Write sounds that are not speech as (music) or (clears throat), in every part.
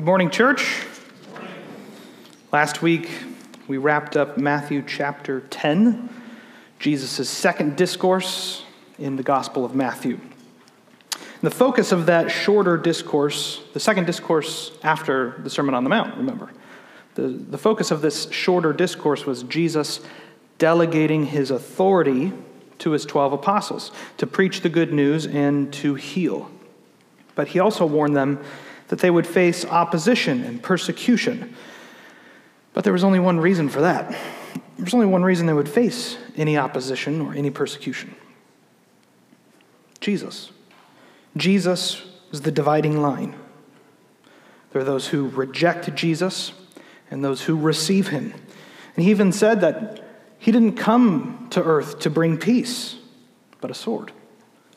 Good morning, church. Last week, we wrapped up Matthew chapter 10, Jesus' second discourse in the Gospel of Matthew. And the focus of that shorter discourse, the second discourse after the Sermon on the Mount, remember, the, the focus of this shorter discourse was Jesus delegating his authority to his 12 apostles to preach the good news and to heal. But he also warned them that they would face opposition and persecution. But there was only one reason for that. There was only one reason they would face any opposition or any persecution Jesus. Jesus was the dividing line. There are those who reject Jesus and those who receive him. And he even said that he didn't come to earth to bring peace, but a sword.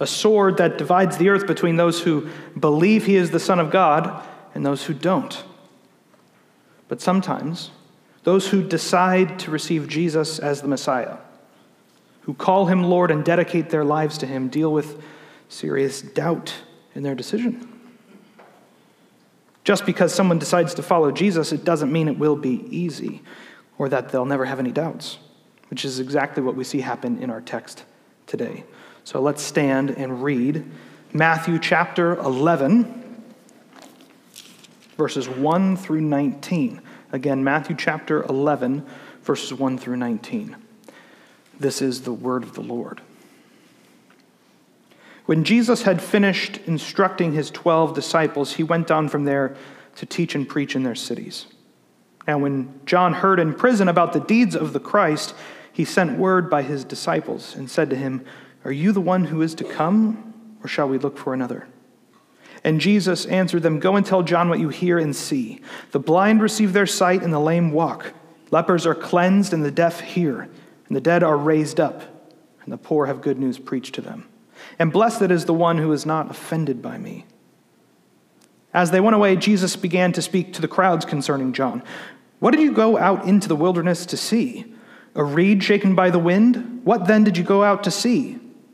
A sword that divides the earth between those who believe he is the Son of God and those who don't. But sometimes, those who decide to receive Jesus as the Messiah, who call him Lord and dedicate their lives to him, deal with serious doubt in their decision. Just because someone decides to follow Jesus, it doesn't mean it will be easy or that they'll never have any doubts, which is exactly what we see happen in our text today. So let's stand and read Matthew chapter 11, verses 1 through 19. Again, Matthew chapter 11, verses 1 through 19. This is the word of the Lord. When Jesus had finished instructing his twelve disciples, he went down from there to teach and preach in their cities. Now, when John heard in prison about the deeds of the Christ, he sent word by his disciples and said to him, Are you the one who is to come, or shall we look for another? And Jesus answered them, Go and tell John what you hear and see. The blind receive their sight, and the lame walk. Lepers are cleansed, and the deaf hear. And the dead are raised up, and the poor have good news preached to them. And blessed is the one who is not offended by me. As they went away, Jesus began to speak to the crowds concerning John. What did you go out into the wilderness to see? A reed shaken by the wind? What then did you go out to see?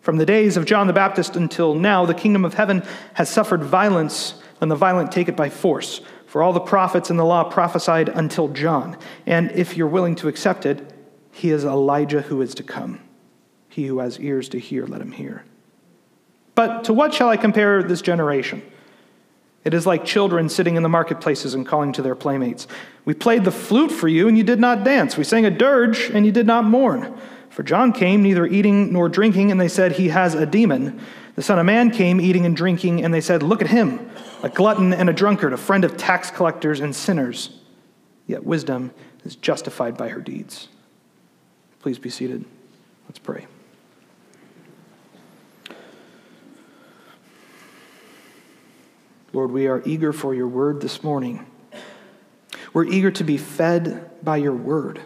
From the days of John the Baptist until now, the kingdom of heaven has suffered violence, and the violent take it by force. For all the prophets and the law prophesied until John. And if you're willing to accept it, he is Elijah who is to come. He who has ears to hear, let him hear. But to what shall I compare this generation? It is like children sitting in the marketplaces and calling to their playmates. We played the flute for you, and you did not dance. We sang a dirge, and you did not mourn. For John came neither eating nor drinking, and they said, He has a demon. The Son of Man came eating and drinking, and they said, Look at him, a glutton and a drunkard, a friend of tax collectors and sinners. Yet wisdom is justified by her deeds. Please be seated. Let's pray. Lord, we are eager for your word this morning. We're eager to be fed by your word.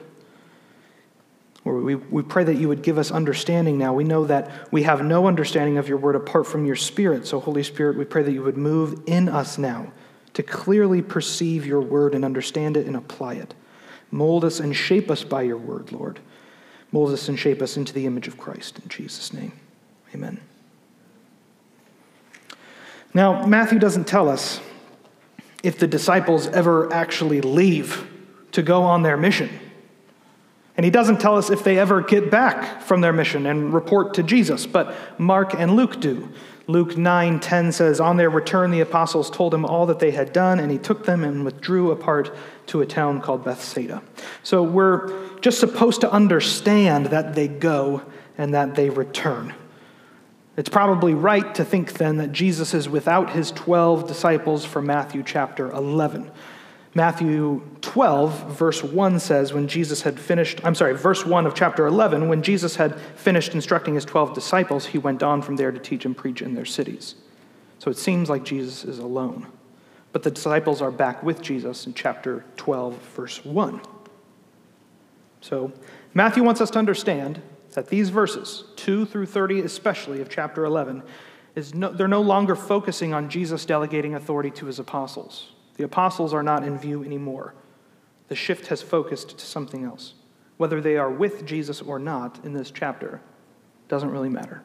Lord, we, we pray that you would give us understanding now. We know that we have no understanding of your word apart from your spirit. So, Holy Spirit, we pray that you would move in us now to clearly perceive your word and understand it and apply it. Mold us and shape us by your word, Lord. Mold us and shape us into the image of Christ. In Jesus' name, amen. Now, Matthew doesn't tell us if the disciples ever actually leave to go on their mission. And he doesn't tell us if they ever get back from their mission and report to Jesus, but Mark and Luke do. Luke 9:10 says, "On their return the apostles told him all that they had done, and he took them and withdrew apart to a town called Bethsaida." So we're just supposed to understand that they go and that they return. It's probably right to think then that Jesus is without his 12 disciples from Matthew chapter 11. Matthew 12, verse 1 says, when Jesus had finished, I'm sorry, verse 1 of chapter 11, when Jesus had finished instructing his 12 disciples, he went on from there to teach and preach in their cities. So it seems like Jesus is alone. But the disciples are back with Jesus in chapter 12, verse 1. So, Matthew wants us to understand that these verses, 2 through 30 especially of chapter 11, is no, they're no longer focusing on Jesus delegating authority to his apostles. The apostles are not in view anymore. The shift has focused to something else. Whether they are with Jesus or not in this chapter doesn't really matter.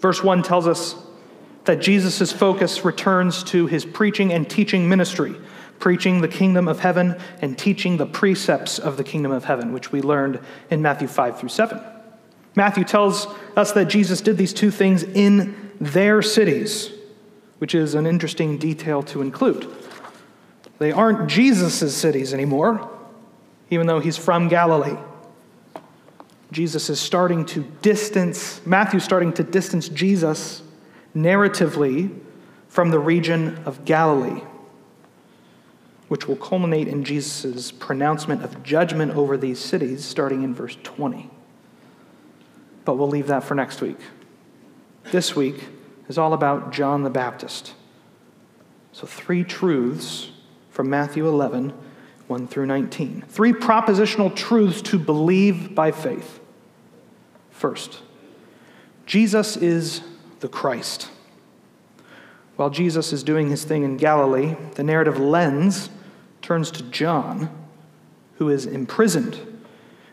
Verse 1 tells us that Jesus' focus returns to his preaching and teaching ministry, preaching the kingdom of heaven and teaching the precepts of the kingdom of heaven, which we learned in Matthew 5 through 7. Matthew tells us that Jesus did these two things in their cities, which is an interesting detail to include. They aren't Jesus' cities anymore, even though he's from Galilee. Jesus is starting to distance, Matthew's starting to distance Jesus narratively from the region of Galilee, which will culminate in Jesus' pronouncement of judgment over these cities starting in verse 20. But we'll leave that for next week. This week is all about John the Baptist. So, three truths from Matthew 11, 1 through 19. Three propositional truths to believe by faith. First, Jesus is the Christ. While Jesus is doing his thing in Galilee, the narrative lens turns to John, who is imprisoned.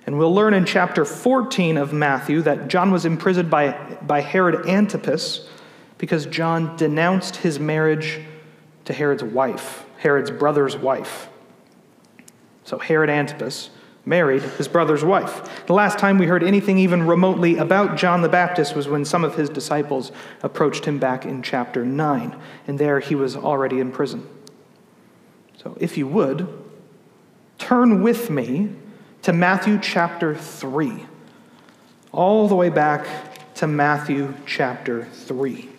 And we'll learn in chapter 14 of Matthew that John was imprisoned by, by Herod Antipas because John denounced his marriage to Herod's wife, Herod's brother's wife. So Herod Antipas married his brother's wife. The last time we heard anything even remotely about John the Baptist was when some of his disciples approached him back in chapter 9, and there he was already in prison. So, if you would, turn with me to Matthew chapter 3, all the way back to Matthew chapter 3.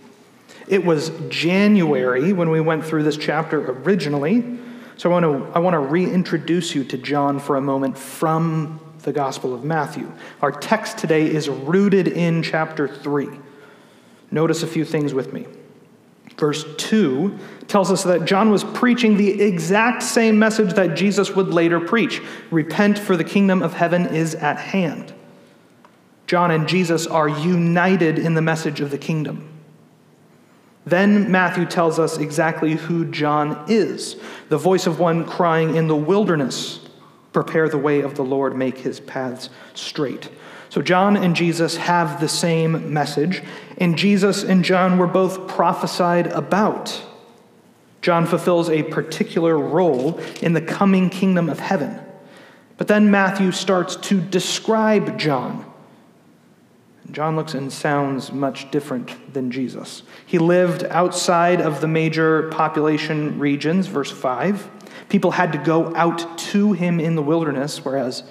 It was January when we went through this chapter originally. So I want to, I want to reintroduce you to John for a moment from the Gospel of Matthew. Our text today is rooted in chapter 3. Notice a few things with me. Verse 2 tells us that John was preaching the exact same message that Jesus would later preach Repent, for the kingdom of heaven is at hand. John and Jesus are united in the message of the kingdom. Then Matthew tells us exactly who John is the voice of one crying in the wilderness, Prepare the way of the Lord, make his paths straight. So John and Jesus have the same message, and Jesus and John were both prophesied about. John fulfills a particular role in the coming kingdom of heaven. But then Matthew starts to describe John John looks and sounds much different than Jesus. He lived outside of the major population regions, verse 5. People had to go out to him in the wilderness, whereas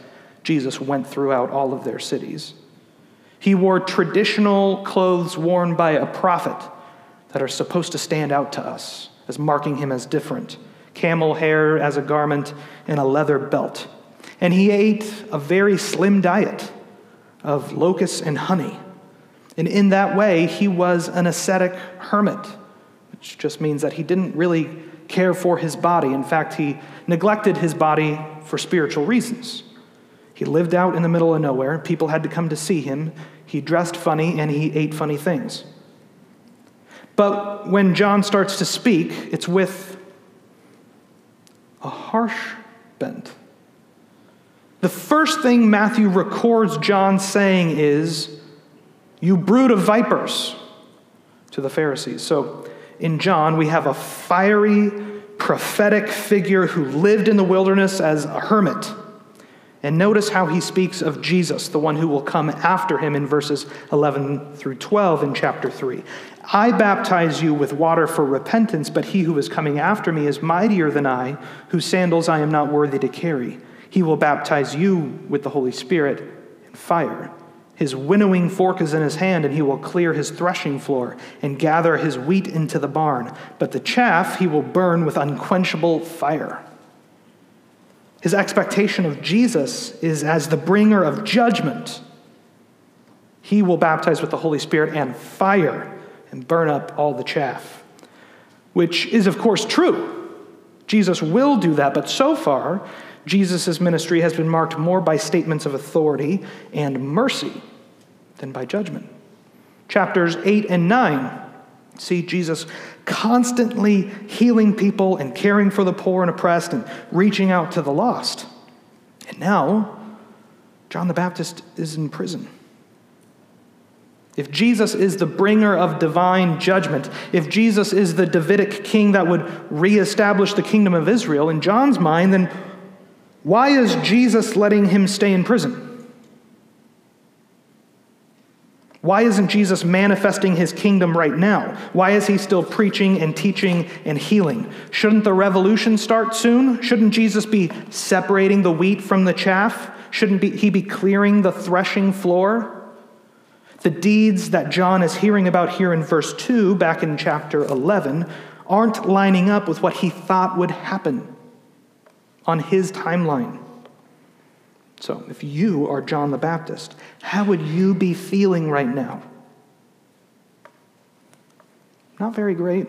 Jesus went throughout all of their cities. He wore traditional clothes worn by a prophet that are supposed to stand out to us as marking him as different camel hair as a garment and a leather belt. And he ate a very slim diet of locusts and honey. And in that way, he was an ascetic hermit, which just means that he didn't really care for his body. In fact, he neglected his body for spiritual reasons. He lived out in the middle of nowhere. People had to come to see him. He dressed funny and he ate funny things. But when John starts to speak, it's with a harsh bent. The first thing Matthew records John saying is, You brood of vipers, to the Pharisees. So in John, we have a fiery, prophetic figure who lived in the wilderness as a hermit. And notice how he speaks of Jesus, the one who will come after him in verses 11 through 12 in chapter 3. I baptize you with water for repentance, but he who is coming after me is mightier than I, whose sandals I am not worthy to carry. He will baptize you with the Holy Spirit and fire. His winnowing fork is in his hand, and he will clear his threshing floor and gather his wheat into the barn. But the chaff he will burn with unquenchable fire. His expectation of Jesus is as the bringer of judgment. He will baptize with the Holy Spirit and fire and burn up all the chaff. which is, of course, true. Jesus will do that, but so far, Jesus' ministry has been marked more by statements of authority and mercy than by judgment. Chapters 8 and 9 see Jesus constantly healing people and caring for the poor and oppressed and reaching out to the lost. And now, John the Baptist is in prison. If Jesus is the bringer of divine judgment, if Jesus is the Davidic king that would reestablish the kingdom of Israel, in John's mind, then why is Jesus letting him stay in prison? Why isn't Jesus manifesting his kingdom right now? Why is he still preaching and teaching and healing? Shouldn't the revolution start soon? Shouldn't Jesus be separating the wheat from the chaff? Shouldn't he be clearing the threshing floor? The deeds that John is hearing about here in verse 2, back in chapter 11, aren't lining up with what he thought would happen on his timeline. So, if you are John the Baptist, how would you be feeling right now? Not very great.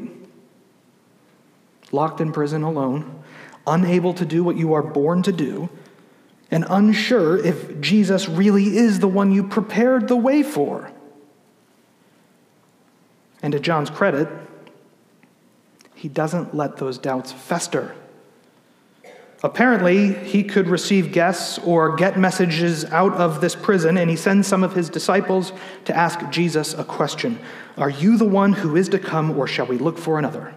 Locked in prison alone, unable to do what you are born to do, and unsure if Jesus really is the one you prepared the way for. And to John's credit, he doesn't let those doubts fester. Apparently, he could receive guests or get messages out of this prison, and he sends some of his disciples to ask Jesus a question Are you the one who is to come, or shall we look for another?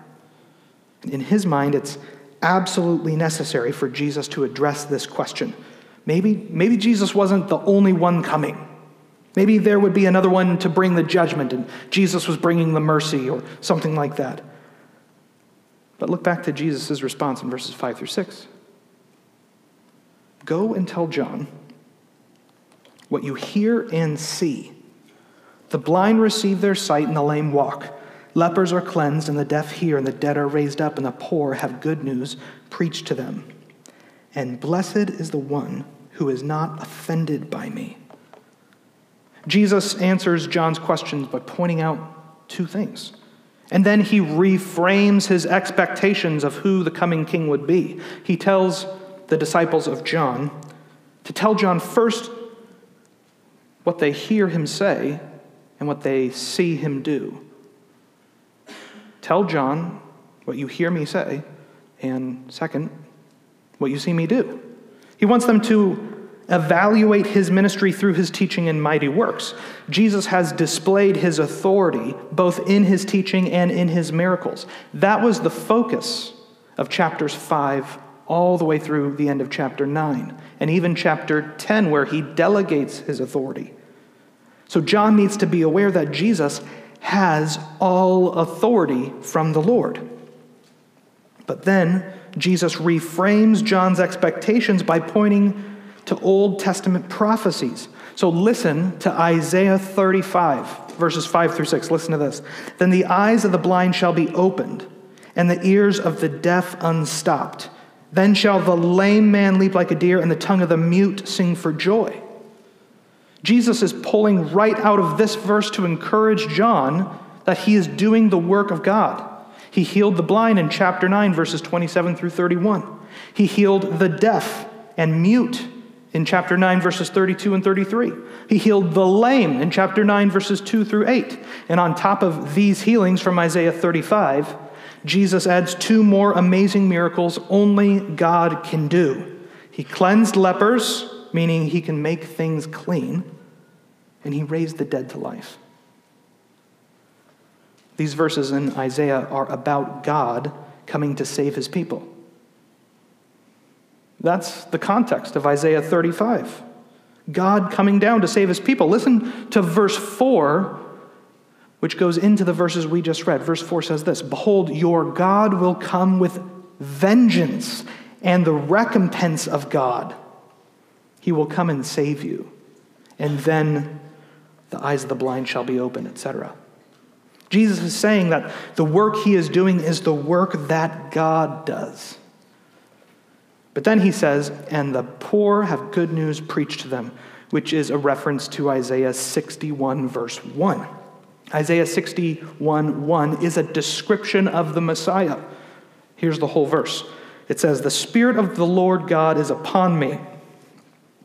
In his mind, it's absolutely necessary for Jesus to address this question. Maybe, maybe Jesus wasn't the only one coming. Maybe there would be another one to bring the judgment, and Jesus was bringing the mercy, or something like that. But look back to Jesus' response in verses 5 through 6. Go and tell John what you hear and see. The blind receive their sight, and the lame walk. Lepers are cleansed, and the deaf hear, and the dead are raised up, and the poor have good news preached to them. And blessed is the one who is not offended by me. Jesus answers John's questions by pointing out two things. And then he reframes his expectations of who the coming king would be. He tells the disciples of John to tell John first what they hear him say and what they see him do. Tell John what you hear me say, and second, what you see me do. He wants them to evaluate his ministry through his teaching and mighty works. Jesus has displayed his authority both in his teaching and in his miracles. That was the focus of chapters 5 all the way through the end of chapter 9, and even chapter 10, where he delegates his authority. So John needs to be aware that Jesus has all authority from the Lord. But then Jesus reframes John's expectations by pointing to Old Testament prophecies. So listen to Isaiah 35, verses 5 through 6. Listen to this. Then the eyes of the blind shall be opened, and the ears of the deaf unstopped. Then shall the lame man leap like a deer, and the tongue of the mute sing for joy. Jesus is pulling right out of this verse to encourage John that he is doing the work of God. He healed the blind in chapter 9, verses 27 through 31. He healed the deaf and mute in chapter 9, verses 32 and 33. He healed the lame in chapter 9, verses 2 through 8. And on top of these healings from Isaiah 35, Jesus adds two more amazing miracles only God can do. He cleansed lepers, meaning he can make things clean, and he raised the dead to life. These verses in Isaiah are about God coming to save his people. That's the context of Isaiah 35. God coming down to save his people. Listen to verse 4 which goes into the verses we just read. Verse 4 says this Behold, your God will come with vengeance and the recompense of God. He will come and save you. And then the eyes of the blind shall be opened, etc. Jesus is saying that the work he is doing is the work that God does. But then he says, and the poor have good news preached to them, which is a reference to Isaiah 61, verse 1. Isaiah 61 1 is a description of the Messiah. Here's the whole verse it says, The Spirit of the Lord God is upon me,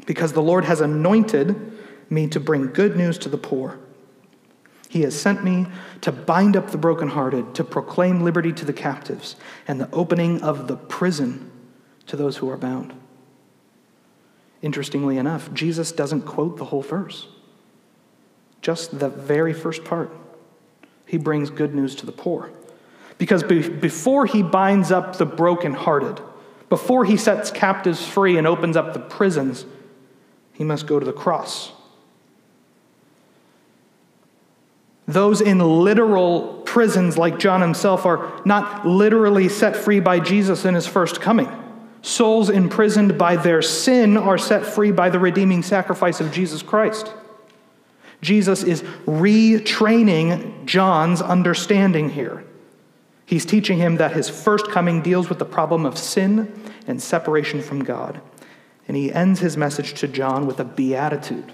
because the Lord has anointed me to bring good news to the poor. He has sent me to bind up the brokenhearted, to proclaim liberty to the captives, and the opening of the prison to those who are bound. Interestingly enough, Jesus doesn't quote the whole verse, just the very first part. He brings good news to the poor. Because be- before he binds up the brokenhearted, before he sets captives free and opens up the prisons, he must go to the cross. Those in literal prisons, like John himself, are not literally set free by Jesus in his first coming. Souls imprisoned by their sin are set free by the redeeming sacrifice of Jesus Christ. Jesus is retraining John's understanding here. He's teaching him that his first coming deals with the problem of sin and separation from God. And he ends his message to John with a beatitude.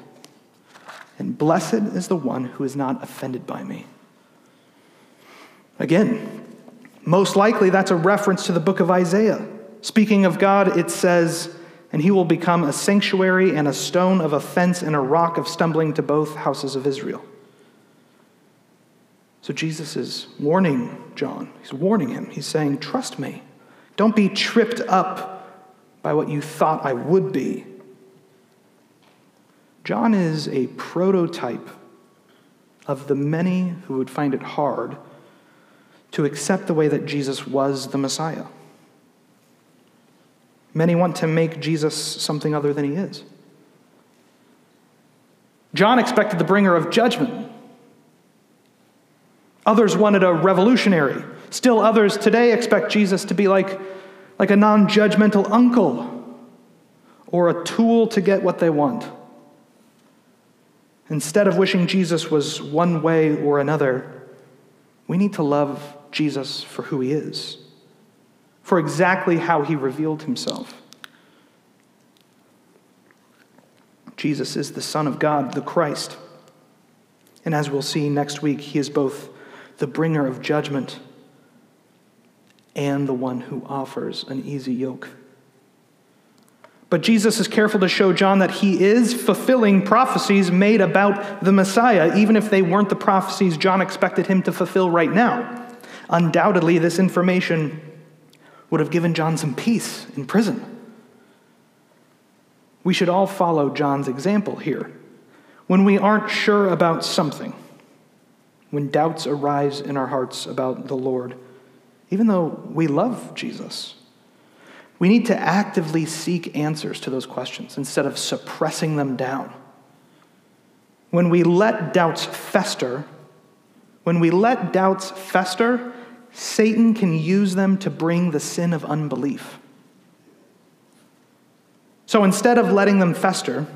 And blessed is the one who is not offended by me. Again, most likely that's a reference to the book of Isaiah. Speaking of God, it says, And he will become a sanctuary and a stone of offense and a rock of stumbling to both houses of Israel. So Jesus is warning John. He's warning him. He's saying, Trust me. Don't be tripped up by what you thought I would be. John is a prototype of the many who would find it hard to accept the way that Jesus was the Messiah. Many want to make Jesus something other than he is. John expected the bringer of judgment. Others wanted a revolutionary. Still others today expect Jesus to be like, like a non judgmental uncle or a tool to get what they want. Instead of wishing Jesus was one way or another, we need to love Jesus for who he is, for exactly how he revealed himself. Jesus is the Son of God, the Christ. And as we'll see next week, he is both the bringer of judgment and the one who offers an easy yoke. But Jesus is careful to show John that he is fulfilling prophecies made about the Messiah, even if they weren't the prophecies John expected him to fulfill right now. Undoubtedly, this information would have given John some peace in prison. We should all follow John's example here. When we aren't sure about something, when doubts arise in our hearts about the Lord, even though we love Jesus, we need to actively seek answers to those questions instead of suppressing them down. When we let doubts fester, when we let doubts fester, Satan can use them to bring the sin of unbelief. So instead of letting them fester,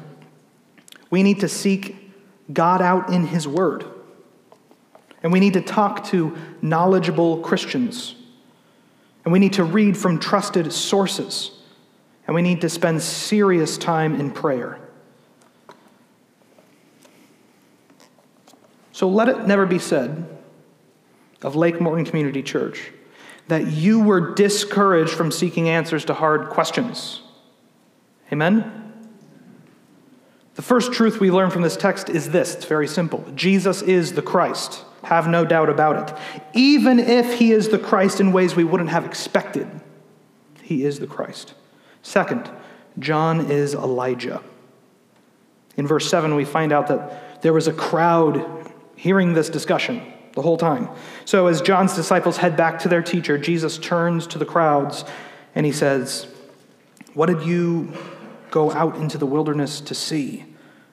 we need to seek God out in His Word. And we need to talk to knowledgeable Christians and we need to read from trusted sources. And we need to spend serious time in prayer. So let it never be said of Lake Morton Community Church that you were discouraged from seeking answers to hard questions. Amen? The first truth we learn from this text is this it's very simple Jesus is the Christ. Have no doubt about it. Even if he is the Christ in ways we wouldn't have expected, he is the Christ. Second, John is Elijah. In verse 7, we find out that there was a crowd hearing this discussion the whole time. So, as John's disciples head back to their teacher, Jesus turns to the crowds and he says, What did you go out into the wilderness to see?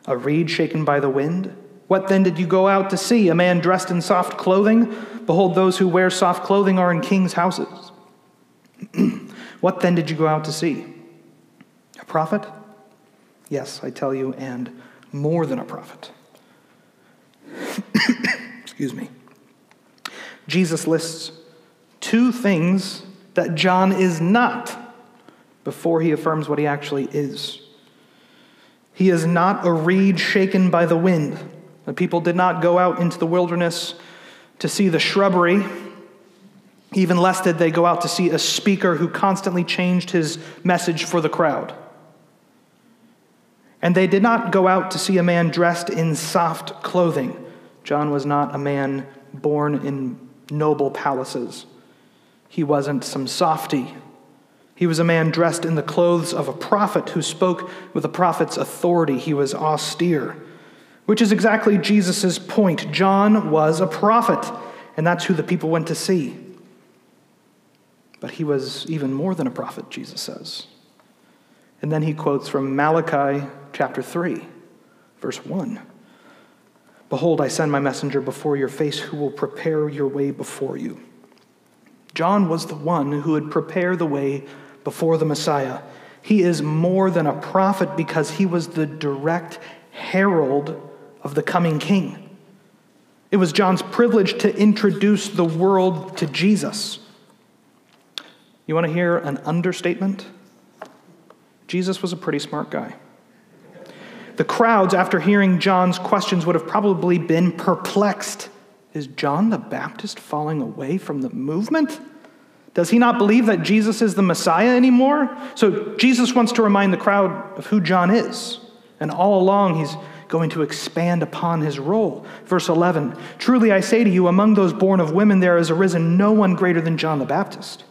A reed shaken by the wind? What then did you go out to see? A man dressed in soft clothing? Behold, those who wear soft clothing are in kings' houses. (clears throat) what then did you go out to see? A prophet? Yes, I tell you, and more than a prophet. (clears throat) Excuse me. Jesus lists two things that John is not before he affirms what he actually is. He is not a reed shaken by the wind. The people did not go out into the wilderness to see the shrubbery. Even less did they go out to see a speaker who constantly changed his message for the crowd. And they did not go out to see a man dressed in soft clothing. John was not a man born in noble palaces. He wasn't some softy. He was a man dressed in the clothes of a prophet who spoke with a prophet's authority. He was austere, which is exactly Jesus' point. John was a prophet, and that's who the people went to see. But he was even more than a prophet, Jesus says. And then he quotes from Malachi chapter 3, verse 1. Behold, I send my messenger before your face who will prepare your way before you. John was the one who would prepare the way before the Messiah. He is more than a prophet because he was the direct herald of the coming king. It was John's privilege to introduce the world to Jesus. You want to hear an understatement? Jesus was a pretty smart guy. The crowds, after hearing John's questions, would have probably been perplexed. Is John the Baptist falling away from the movement? Does he not believe that Jesus is the Messiah anymore? So Jesus wants to remind the crowd of who John is. And all along, he's going to expand upon his role. Verse 11 Truly I say to you, among those born of women, there has arisen no one greater than John the Baptist.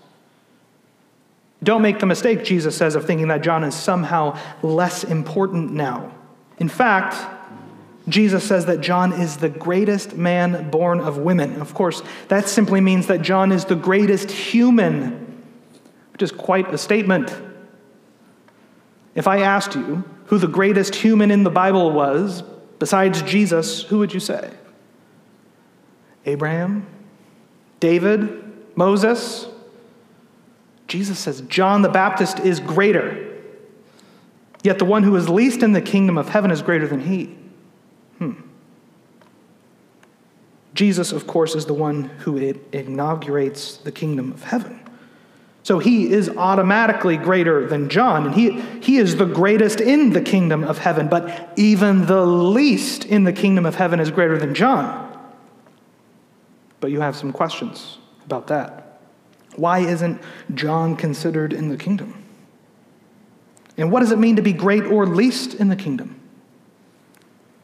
Don't make the mistake, Jesus says, of thinking that John is somehow less important now. In fact, Jesus says that John is the greatest man born of women. Of course, that simply means that John is the greatest human, which is quite a statement. If I asked you who the greatest human in the Bible was, besides Jesus, who would you say? Abraham? David? Moses? Jesus says John the Baptist is greater. Yet the one who is least in the kingdom of heaven is greater than he. Hmm. Jesus, of course, is the one who inaugurates the kingdom of heaven. So he is automatically greater than John, and he, he is the greatest in the kingdom of heaven, but even the least in the kingdom of heaven is greater than John. But you have some questions about that. Why isn't John considered in the kingdom? And what does it mean to be great or least in the kingdom?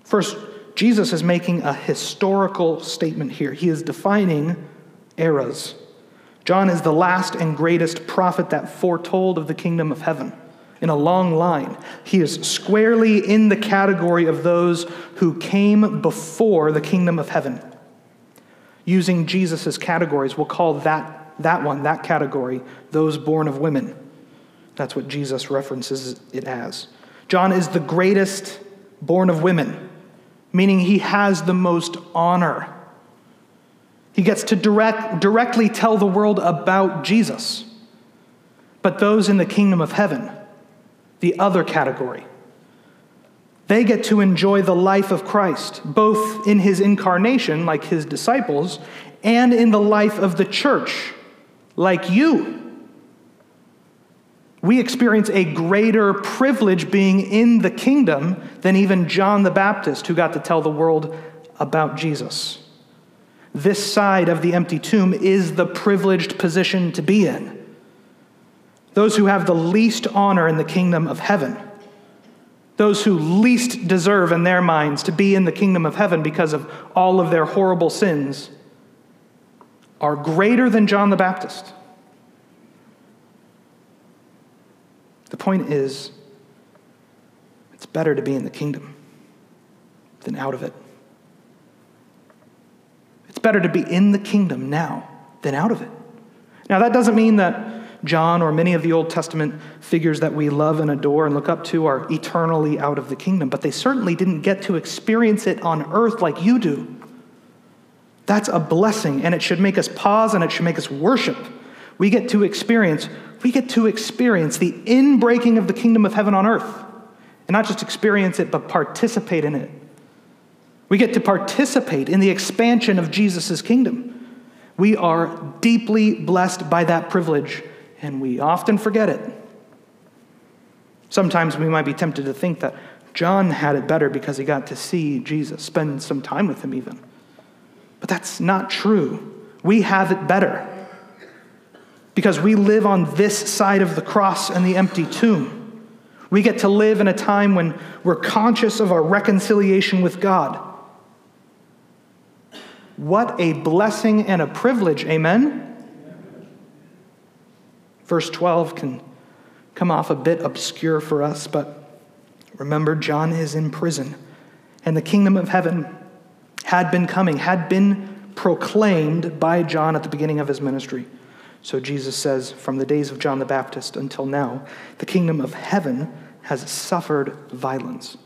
First, Jesus is making a historical statement here. He is defining eras. John is the last and greatest prophet that foretold of the kingdom of heaven in a long line. He is squarely in the category of those who came before the kingdom of heaven. Using Jesus' categories, we'll call that, that one, that category, those born of women. That's what Jesus references it as. John is the greatest born of women, meaning he has the most honor. He gets to direct, directly tell the world about Jesus. But those in the kingdom of heaven, the other category, they get to enjoy the life of Christ, both in his incarnation, like his disciples, and in the life of the church, like you we experience a greater privilege being in the kingdom than even John the Baptist, who got to tell the world about Jesus. This side of the empty tomb is the privileged position to be in. Those who have the least honor in the kingdom of heaven, those who least deserve in their minds to be in the kingdom of heaven because of all of their horrible sins, are greater than John the Baptist. The point is, it's better to be in the kingdom than out of it. It's better to be in the kingdom now than out of it. Now, that doesn't mean that John or many of the Old Testament figures that we love and adore and look up to are eternally out of the kingdom, but they certainly didn't get to experience it on earth like you do. That's a blessing, and it should make us pause and it should make us worship. We get to experience we get to experience the inbreaking of the kingdom of heaven on earth. And not just experience it, but participate in it. We get to participate in the expansion of Jesus' kingdom. We are deeply blessed by that privilege, and we often forget it. Sometimes we might be tempted to think that John had it better because he got to see Jesus, spend some time with him even. But that's not true. We have it better because we live on this side of the cross and the empty tomb. We get to live in a time when we're conscious of our reconciliation with God. What a blessing and a privilege, amen? Verse 12 can come off a bit obscure for us, but remember, John is in prison, and the kingdom of heaven had been coming, had been proclaimed by John at the beginning of his ministry. So Jesus says, from the days of John the Baptist until now, the kingdom of heaven has suffered violence.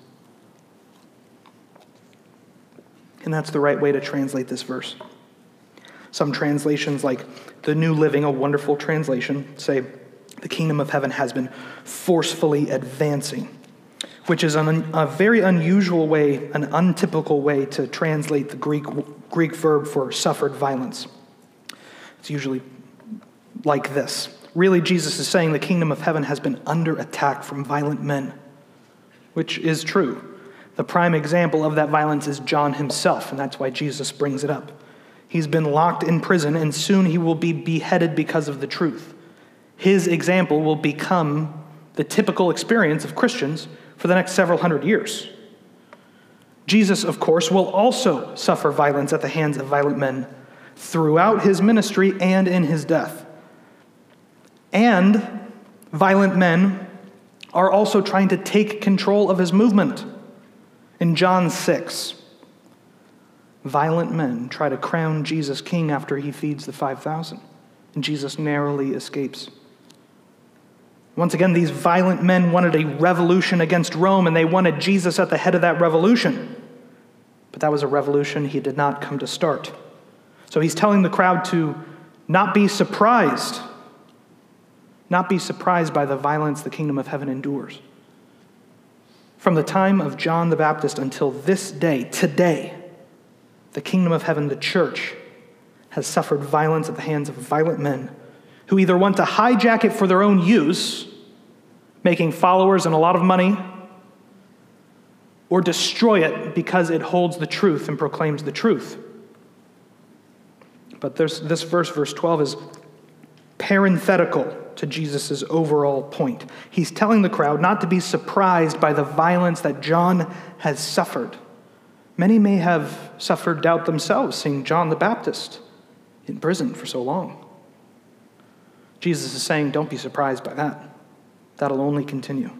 And that's the right way to translate this verse. Some translations, like the New Living, a wonderful translation, say, the kingdom of heaven has been forcefully advancing, which is an, a very unusual way, an untypical way to translate the Greek, Greek verb for suffered violence. It's usually like this. Really, Jesus is saying the kingdom of heaven has been under attack from violent men, which is true. The prime example of that violence is John himself, and that's why Jesus brings it up. He's been locked in prison, and soon he will be beheaded because of the truth. His example will become the typical experience of Christians for the next several hundred years. Jesus, of course, will also suffer violence at the hands of violent men throughout his ministry and in his death. And violent men are also trying to take control of his movement. In John 6, violent men try to crown Jesus king after he feeds the 5,000, and Jesus narrowly escapes. Once again, these violent men wanted a revolution against Rome, and they wanted Jesus at the head of that revolution. But that was a revolution he did not come to start. So he's telling the crowd to not be surprised not be surprised by the violence the kingdom of heaven endures. From the time of John the Baptist until this day, today, the kingdom of heaven, the church, has suffered violence at the hands of violent men who either want to hijack it for their own use, making followers and a lot of money, or destroy it because it holds the truth and proclaims the truth. But this verse, verse 12, is parenthetical to Jesus' overall point. He's telling the crowd not to be surprised by the violence that John has suffered. Many may have suffered doubt themselves, seeing John the Baptist in prison for so long. Jesus is saying, don't be surprised by that. That'll only continue.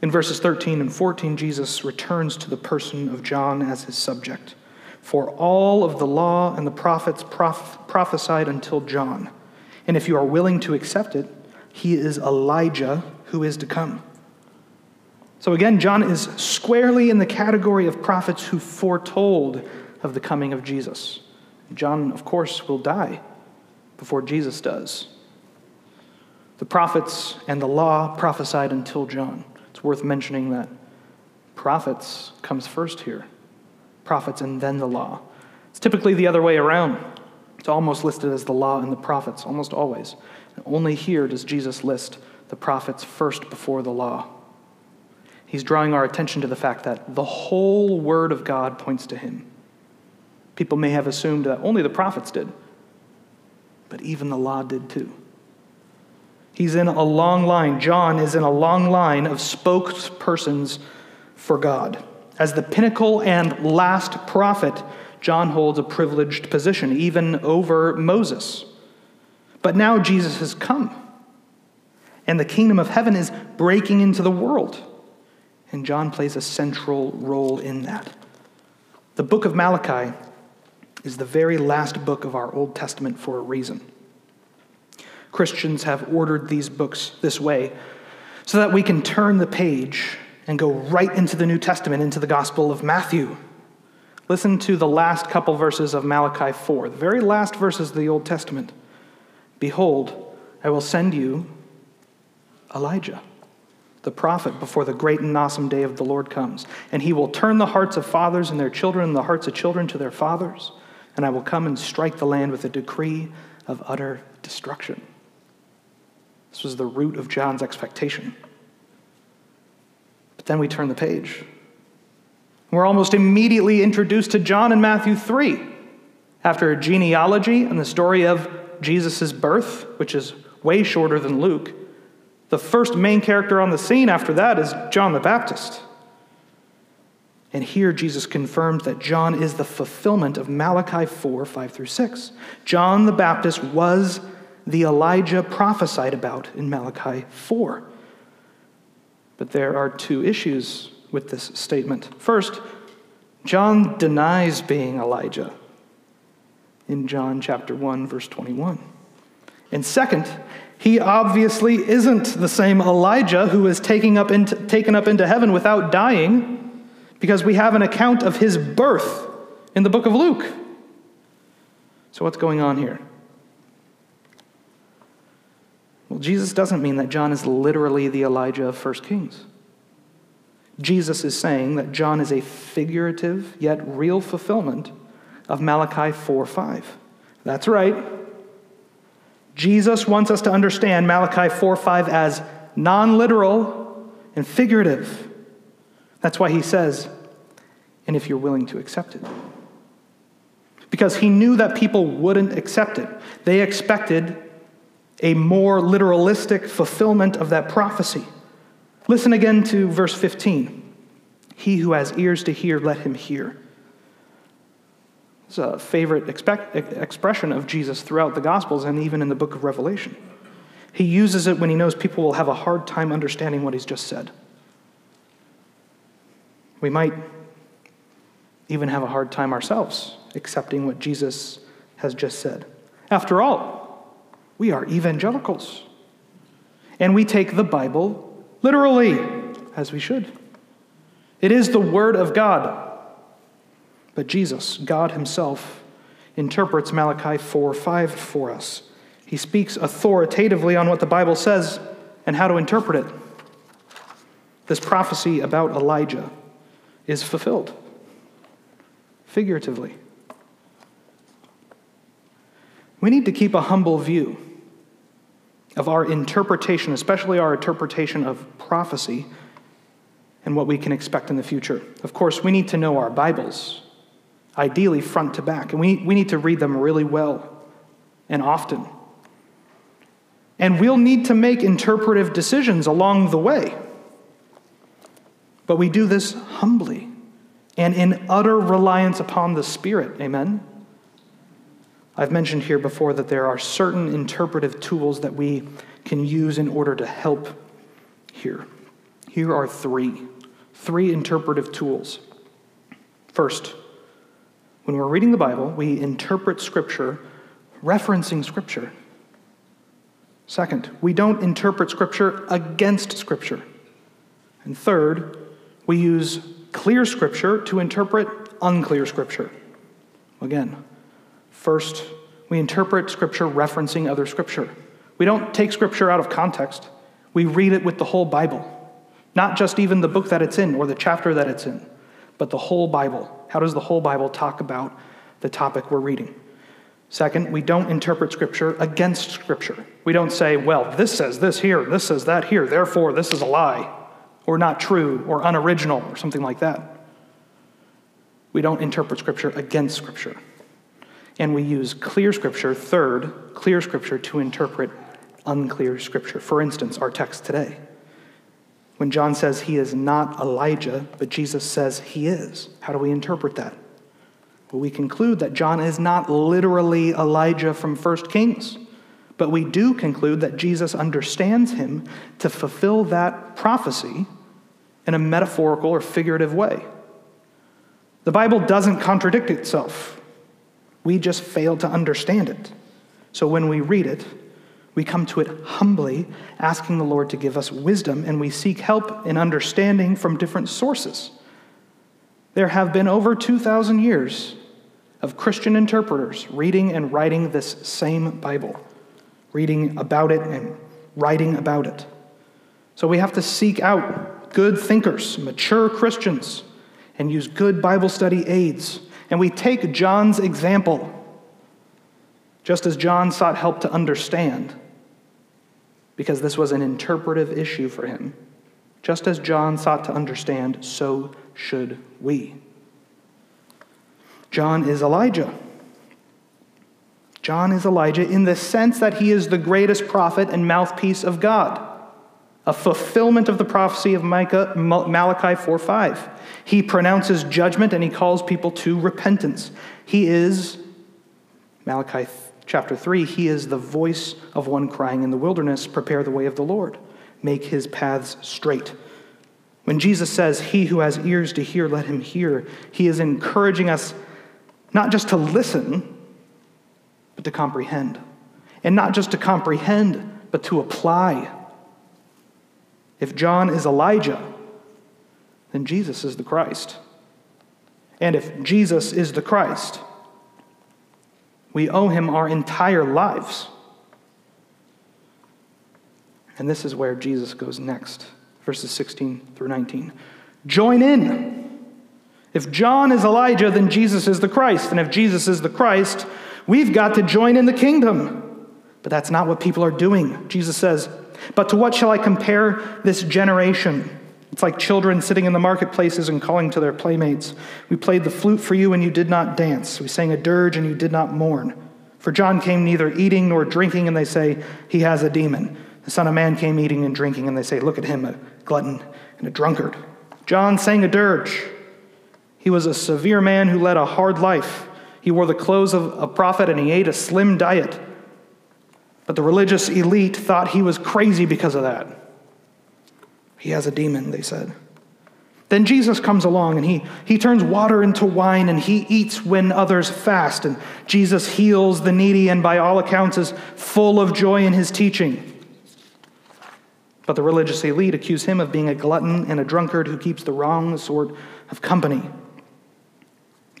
In verses 13 and 14, Jesus returns to the person of John as his subject. For all of the law and the prophets proph- prophesied until John. And if you are willing to accept it, he is Elijah who is to come. So again, John is squarely in the category of prophets who foretold of the coming of Jesus. John, of course, will die before Jesus does. The prophets and the law prophesied until John. It's worth mentioning that prophets comes first here. Prophets and then the law. It's typically the other way around. It's almost listed as the law and the prophets, almost always. And only here does Jesus list the prophets first before the law. He's drawing our attention to the fact that the whole Word of God points to Him. People may have assumed that only the prophets did, but even the law did too. He's in a long line. John is in a long line of spokespersons for God. As the pinnacle and last prophet, John holds a privileged position, even over Moses. But now Jesus has come, and the kingdom of heaven is breaking into the world. And John plays a central role in that. The book of Malachi is the very last book of our Old Testament for a reason. Christians have ordered these books this way so that we can turn the page and go right into the New Testament, into the Gospel of Matthew. Listen to the last couple verses of Malachi 4, the very last verses of the Old Testament. Behold, I will send you Elijah, the prophet, before the great and awesome day of the Lord comes. And he will turn the hearts of fathers and their children, and the hearts of children to their fathers. And I will come and strike the land with a decree of utter destruction. This was the root of John's expectation But then we turn the page. We're almost immediately introduced to John in Matthew 3 after a genealogy and the story of Jesus' birth, which is way shorter than Luke. The first main character on the scene after that is John the Baptist. And here Jesus confirms that John is the fulfillment of Malachi 4 5 through 6. John the Baptist was the Elijah prophesied about in Malachi 4. But there are two issues with this statement. First, John denies being Elijah in John chapter 1 verse 21. And second, he obviously isn't the same Elijah who is taken up into, taken up into heaven without dying because we have an account of his birth in the book of Luke. So what's going on here? Well, Jesus doesn't mean that John is literally the Elijah of 1 Kings. Jesus is saying that John is a figurative yet real fulfillment of Malachi 4 5. That's right. Jesus wants us to understand Malachi 4 5 as non literal and figurative. That's why he says, and if you're willing to accept it. Because he knew that people wouldn't accept it. They expected a more literalistic fulfillment of that prophecy. Listen again to verse 15. He who has ears to hear, let him hear. It's a favorite expect, expression of Jesus throughout the Gospels and even in the book of Revelation. He uses it when he knows people will have a hard time understanding what he's just said. We might even have a hard time ourselves accepting what Jesus has just said. After all, we are evangelicals. And we take the Bible literally, as we should. It is the Word of God. But Jesus, God Himself, interprets Malachi 4 5 for us. He speaks authoritatively on what the Bible says and how to interpret it. This prophecy about Elijah is fulfilled, figuratively. We need to keep a humble view of our interpretation, especially our interpretation of prophecy and what we can expect in the future. Of course, we need to know our Bibles ideally front to back. And we, we need to read them really well and often. And we'll need to make interpretive decisions along the way. But we do this humbly and in utter reliance upon the Spirit. Amen? I've mentioned here before that there are certain interpretive tools that we can use in order to help here. Here are three. Three interpretive tools. First, when we're reading the Bible, we interpret Scripture referencing Scripture. Second, we don't interpret Scripture against Scripture. And third, we use clear Scripture to interpret unclear Scripture. Again, first, we interpret Scripture referencing other Scripture. We don't take Scripture out of context, we read it with the whole Bible, not just even the book that it's in or the chapter that it's in, but the whole Bible. How does the whole Bible talk about the topic we're reading? Second, we don't interpret Scripture against Scripture. We don't say, well, this says this here, this says that here, therefore this is a lie, or not true, or unoriginal, or something like that. We don't interpret Scripture against Scripture. And we use clear Scripture, third, clear Scripture to interpret unclear Scripture. For instance, our text today. When John says he is not Elijah, but Jesus says he is, how do we interpret that? Well, we conclude that John is not literally Elijah from 1 Kings, but we do conclude that Jesus understands him to fulfill that prophecy in a metaphorical or figurative way. The Bible doesn't contradict itself. We just fail to understand it. So when we read it, we come to it humbly, asking the Lord to give us wisdom, and we seek help in understanding from different sources. There have been over 2,000 years of Christian interpreters reading and writing this same Bible, reading about it and writing about it. So we have to seek out good thinkers, mature Christians, and use good Bible study aids. And we take John's example, just as John sought help to understand because this was an interpretive issue for him. Just as John sought to understand, so should we. John is Elijah. John is Elijah in the sense that he is the greatest prophet and mouthpiece of God, a fulfillment of the prophecy of Micah, Malachi 4 5. He pronounces judgment and he calls people to repentance. He is, Malachi chapter 3, he is the voice of one crying in the wilderness, prepare the way of the Lord, make his paths straight. When Jesus says, He who has ears to hear, let him hear, he is encouraging us not just to listen, but to comprehend. And not just to comprehend, but to apply. If John is Elijah, then Jesus is the Christ. And if Jesus is the Christ, we owe him our entire lives. And this is where Jesus goes next, verses 16 through 19. Join in. If John is Elijah, then Jesus is the Christ. And if Jesus is the Christ, we've got to join in the kingdom. But that's not what people are doing. Jesus says, But to what shall I compare this generation? It's like children sitting in the marketplaces and calling to their playmates. We played the flute for you and you did not dance. We sang a dirge and you did not mourn. For John came neither eating nor drinking, and they say, He has a demon. The Son of Man came eating and drinking, and they say, Look at him, a glutton and a drunkard. John sang a dirge. He was a severe man who led a hard life. He wore the clothes of a prophet and he ate a slim diet. But the religious elite thought he was crazy because of that. He has a demon, they said. Then Jesus comes along and he, he turns water into wine and he eats when others fast. And Jesus heals the needy and, by all accounts, is full of joy in his teaching. But the religious elite accuse him of being a glutton and a drunkard who keeps the wrong sort of company.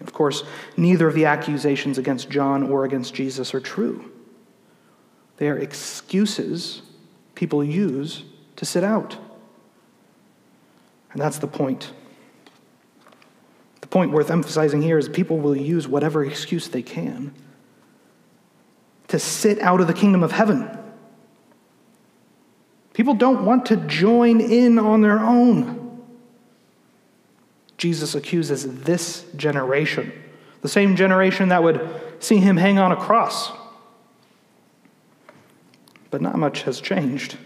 Of course, neither of the accusations against John or against Jesus are true. They are excuses people use to sit out. And that's the point. The point worth emphasizing here is people will use whatever excuse they can to sit out of the kingdom of heaven. People don't want to join in on their own. Jesus accuses this generation, the same generation that would see him hang on a cross. But not much has changed.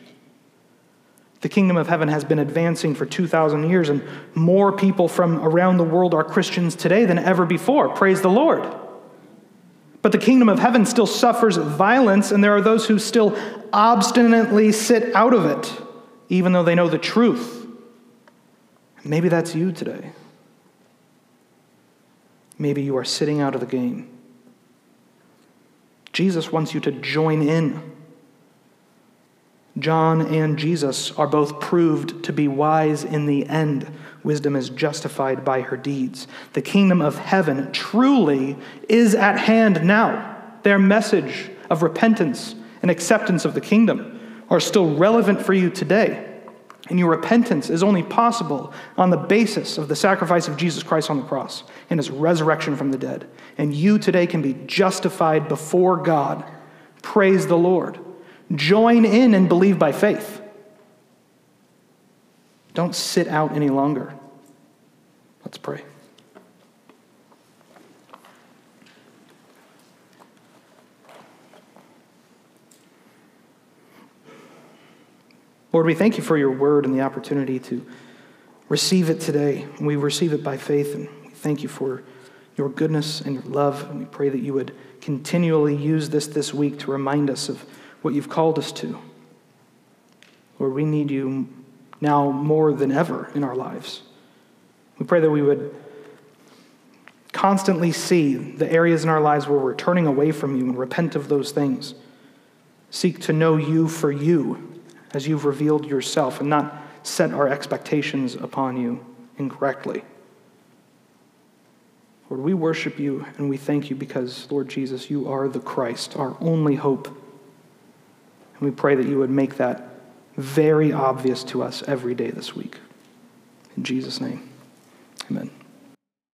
The kingdom of heaven has been advancing for 2,000 years, and more people from around the world are Christians today than ever before. Praise the Lord. But the kingdom of heaven still suffers violence, and there are those who still obstinately sit out of it, even though they know the truth. Maybe that's you today. Maybe you are sitting out of the game. Jesus wants you to join in John and Jesus are both proved to be wise in the end. Wisdom is justified by her deeds. The kingdom of heaven truly is at hand now. Their message of repentance and acceptance of the kingdom are still relevant for you today. And your repentance is only possible on the basis of the sacrifice of Jesus Christ on the cross and his resurrection from the dead. And you today can be justified before God. Praise the Lord. Join in and believe by faith. Don't sit out any longer. Let's pray. Lord, we thank you for your word and the opportunity to receive it today. We receive it by faith, and we thank you for your goodness and your love. And we pray that you would continually use this this week to remind us of what you've called us to. Lord, we need you now more than ever in our lives. We pray that we would constantly see the areas in our lives where we're turning away from you and repent of those things. Seek to know you for you as you've revealed yourself and not set our expectations upon you incorrectly. Lord, we worship you and we thank you because, Lord Jesus, you are the Christ, our only hope. And we pray that you would make that very obvious to us every day this week. In Jesus' name, amen.